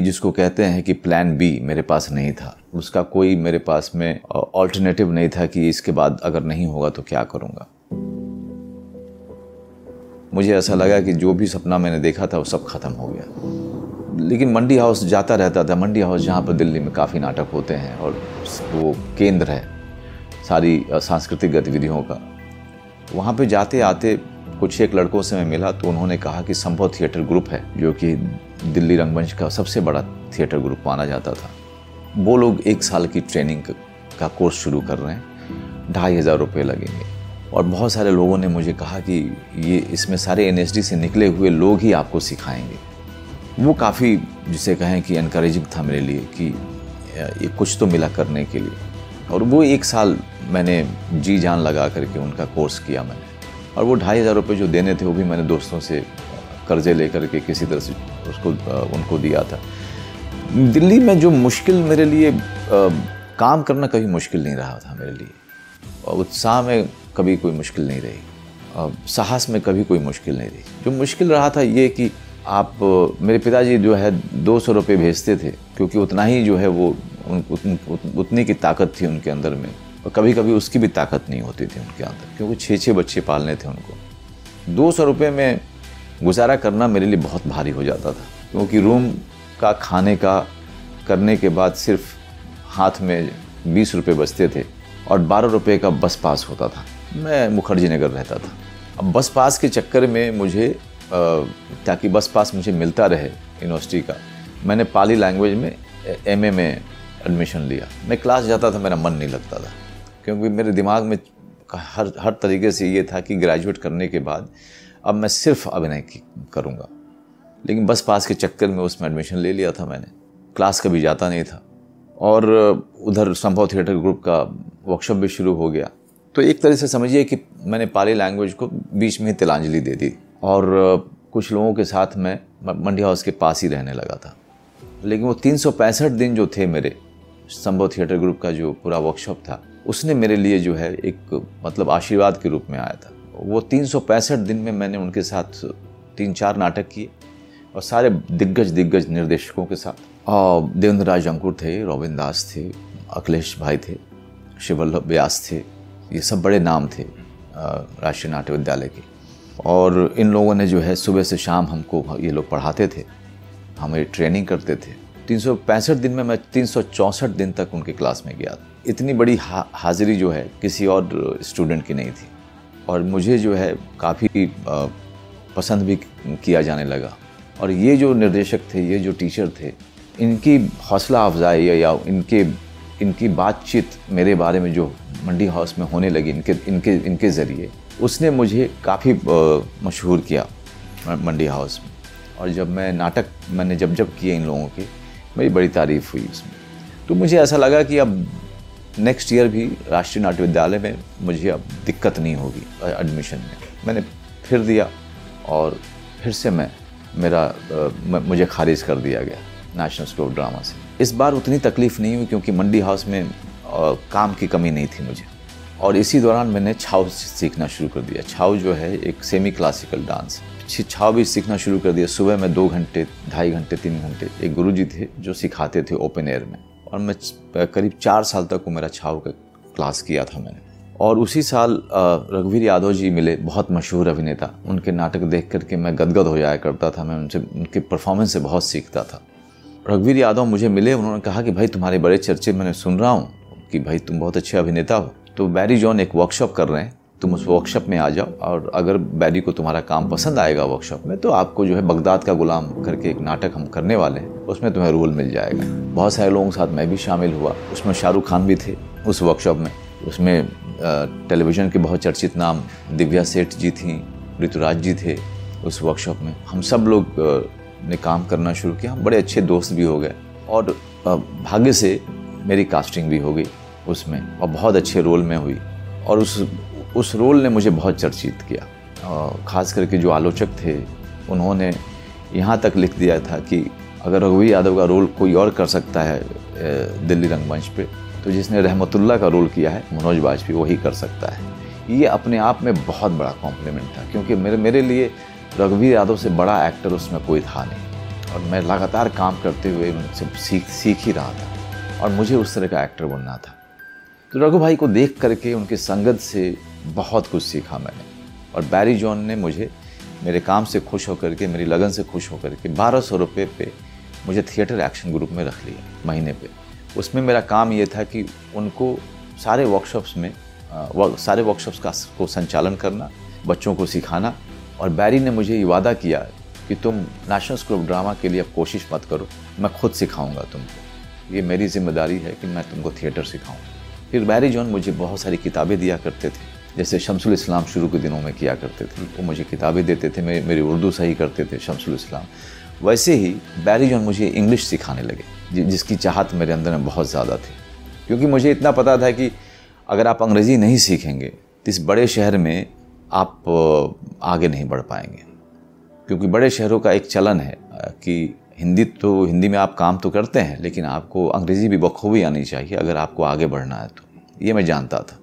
जिसको कहते हैं कि प्लान बी मेरे पास नहीं था। उसका कोई मेरे पास में ऑल्टरनेटिव नहीं था कि इसके बाद अगर नहीं होगा तो क्या करूँगा। मुझे ऐसा लगा कि जो भी सपना मैंने देखा था वो सब ख़त्म हो गया। लेकिन मंडी हाउस जाता रहता था। मंडी हाउस जहाँ पर दिल्ली में काफ़ी नाटक होते हैं और वो केंद्र है, सारी सांस्कृतिक गतिविधियों का। वहाँ पे जाते आते कुछ एक लड़कों से मैं मिला तो उन्होंने कहा कि संभव थिएटर ग्रुप है, जो कि दिल्ली रंगमंच का सबसे बड़ा थिएटर ग्रुप माना जाता था। वो लोग एक साल की ट्रेनिंग का कोर्स शुरू कर रहे हैं, ढाई हज़ार रुपये लगेंगे। और बहुत सारे लोगों ने मुझे कहा कि ये इसमें सारे एनएसडी से निकले हुए लोग ही आपको सिखाएँगे। वो काफ़ी, जिसे कहें कि इनक्रेजिंग था मेरे लिए कि ये कुछ तो मिला करने के लिए। और वो एक साल मैंने जी जान लगा करके उनका कोर्स किया मैंने। और वो ढाई हज़ार रुपये जो देने थे वो भी मैंने दोस्तों से कर्जे लेकर के किसी तरह से उसको उनको दिया था। दिल्ली में जो मुश्किल मेरे लिए आ, काम करना कभी मुश्किल नहीं रहा था मेरे लिए। और उत्साह में कभी कोई मुश्किल नहीं रही। साहस में कभी कोई मुश्किल नहीं रही। जो मुश्किल रहा था ये कि आप मेरे पिताजी जो है दो सौ रुपये भेजते थे क्योंकि उतना ही जो है वो उन, उतन, उतनी की ताकत थी उनके अंदर में। और कभी कभी उसकी भी ताकत नहीं होती थी उनके अंदर, क्योंकि छः छः बच्चे पालने थे उनको। दो सौ रुपये में गुजारा करना मेरे लिए बहुत भारी हो जाता था, क्योंकि रूम का, खाने का, करने के बाद सिर्फ़ हाथ में बीस रुपये बचते थे और बारह रुपये का बस पास होता था। मैं मुखर्जी नगर रहता था। अब बस पास के चक्कर में मुझे ताकि बस पास मुझे मिलता रहे यूनिवर्सिटी का, मैंने पाली लैंग्वेज में एमए में एडमिशन लिया। मैं क्लास जाता था, मेरा मन नहीं लगता था। क्योंकि मेरे दिमाग में हर हर तरीके से ये था कि ग्रेजुएट करने के बाद अब मैं सिर्फ़ अभिनय करूँगा। लेकिन बस पास के चक्कर में उसमें एडमिशन ले लिया था मैंने। क्लास कभी जाता नहीं था। और उधर संभव थिएटर ग्रुप का वर्कशॉप भी शुरू हो गया। तो एक तरह से समझिए कि मैंने पाली लैंग्वेज को बीच में तिलांजलि दे दी। और कुछ लोगों के साथ मैं मंडी हाउस के पास ही रहने लगा था। लेकिन वो तीन सौ पैंसठ दिन जो थे मेरे, संभव थिएटर ग्रुप का जो पूरा वर्कशॉप था उसने मेरे लिए जो है एक मतलब आशीर्वाद के रूप में आया था। वो तीन सौ पैंसठ दिन में मैंने उनके साथ तीन चार नाटक किए और सारे दिग्गज दिग्गज निर्देशकों के साथ। देवेंद्र राज अंकुर थे, रोबिन दास थे, अखिलेश भाई थे, शिवल्लभ व्यास थे, ये सब बड़े नाम थे राष्ट्रीय नाट्य विद्यालय के। और इन लोगों ने जो है सुबह से शाम हमको ये लोग पढ़ाते थे, हमें ट्रेनिंग करते थे। तीन सौ पैंसठ दिन में मैं तीन सौ चौंसठ दिन तक उनके क्लास में गया। इतनी बड़ी हा, हाजिरी जो है किसी और स्टूडेंट की नहीं थी। और मुझे जो है काफ़ी पसंद भी किया जाने लगा। और ये जो निर्देशक थे ये जो टीचर थे इनकी हौसला अफजाई या इनके इनकी बातचीत मेरे बारे में जो मंडी हाउस में होने लगी इनके इनके इनके ज़रिए उसने मुझे काफ़ी मशहूर किया मंडी हाउस में। और जब मैं नाटक मैंने जब जब किए इन लोगों की मेरी बड़ी तारीफ़ हुई उसमें। तो मुझे ऐसा लगा कि अब नेक्स्ट ईयर भी राष्ट्रीय नाट्य विद्यालय में मुझे अब दिक्कत नहीं होगी एडमिशन में। मैंने फिर दिया और फिर से मैं, मेरा मुझे खारिज कर दिया गया नेशनल स्कूल ऑफ़ ड्रामा से। इस बार उतनी तकलीफ़ नहीं हुई क्योंकि मंडी हाउस में काम की कमी नहीं थी मुझे। और इसी दौरान मैंने छाव सीखना शुरू कर दिया। छाव जो है एक सेमी क्लासिकल डांस छाव भी सीखना शुरू कर दिया। सुबह में दो घंटे, ढाई घंटे, तीन घंटे। एक गुरुजी थे जो सिखाते थे ओपन एयर में। और मैं करीब चार साल तक वो मेरा छाव का क्लास किया था मैंने। और उसी साल रघुवीर यादव जी मिले, बहुत मशहूर अभिनेता। उनके नाटक देख करके मैं गदगद हो जाया करता था। मैं उनसे, उनके परफॉर्मेंस से बहुत सीखता था। रघुवीर यादव मुझे मिले, उन्होंने कहा कि, भाई, तुम्हारे बड़े चर्चे मैंने सुन रहा हूँ कि, भाई, तुम बहुत अच्छे अभिनेता हो। तो बैरी जॉन एक वर्कशॉप कर रहे हैं। तुम उस वर्कशॉप में आ जाओ और अगर बैरी को तुम्हारा काम पसंद आएगा वर्कशॉप में तो आपको जो है बगदाद का गुलाम करके एक नाटक हम करने वाले हैं। उसमें तुम्हें रोल मिल जाएगा। बहुत सारे लोगों के साथ मैं भी शामिल हुआ। उसमें शाहरुख खान भी थे उस वर्कशॉप में। उसमें टेलीविज़न के बहुत चर्चित नाम दिव्या सेठ जी थी, ऋतुराज जी थे उस वर्कशॉप में। हम सब लोग ने काम करना शुरू किया। हम बड़े अच्छे दोस्त भी हो गए और भाग्य से मेरी कास्टिंग भी हो गई उसमें और बहुत अच्छे रोल में हुई। और उस उस रोल ने मुझे बहुत चर्चित किया। ख़ास करके जो आलोचक थे, उन्होंने यहाँ तक लिख दिया था कि अगर रघुवी यादव का रोल कोई और कर सकता है दिल्ली रंगमंच पे तो जिसने रहमतुल्ला का रोल किया है, मनोज वाजपेयी वही कर सकता है। ये अपने आप में बहुत बड़ा कॉम्प्लीमेंट था, क्योंकि मेरे मेरे लिए रघुवीर यादव से बड़ा एक्टर उसमें कोई था नहीं। और मैं लगातार काम करते हुए उनसे सीख सीख ही रहा था, और मुझे उस तरह का एक्टर बनना था। तो रघु भाई को देख करके, उनके संगत से बहुत कुछ सीखा मैंने। और बैरी जॉन ने मुझे मेरे काम से खुश होकर के, मेरी लगन से खुश होकर के बारह सौ रुपये पे मुझे थिएटर एक्शन ग्रुप में रख लिया महीने पे। उसमें मेरा काम ये था कि उनको सारे वर्कशॉप्स में सारे वर्कशॉप्स का को संचालन करना, बच्चों को सिखाना। और बैरी ने मुझे ये वादा किया कि तुम नेशनल स्कूल ऑफ़ ड्रामा के लिए अब कोशिश मत करो, मैं खुद सिखाऊँगा तुमको। ये मेरी ज़िम्मेदारी है कि मैं तुमको थिएटर सिखाऊँ। फिर बैरी जॉन मुझे बहुत सारी किताबें दिया करते थे। जैसे शमसुल इस्लाम शुरू के दिनों में किया करते थे वो मुझे किताबें देते थे मेरी मेरी उर्दू सही करते थे शमसुल इस्लाम। वैसे ही बैरी जॉन मुझे इंग्लिश सिखाने लगे जिसकी चाहत मेरे अंदर में बहुत ज़्यादा थी। क्योंकि मुझे इतना पता था कि अगर आप अंग्रेज़ी नहीं सीखेंगे तो इस बड़े शहर में आप आगे नहीं बढ़ पाएँगे। क्योंकि बड़े शहरों का एक चलन है कि हिंदी तो हिंदी में आप काम तो करते हैं, लेकिन आपको अंग्रेज़ी भी बखूबी आनी चाहिए अगर आपको आगे बढ़ना है तो। ये मैं जानता था।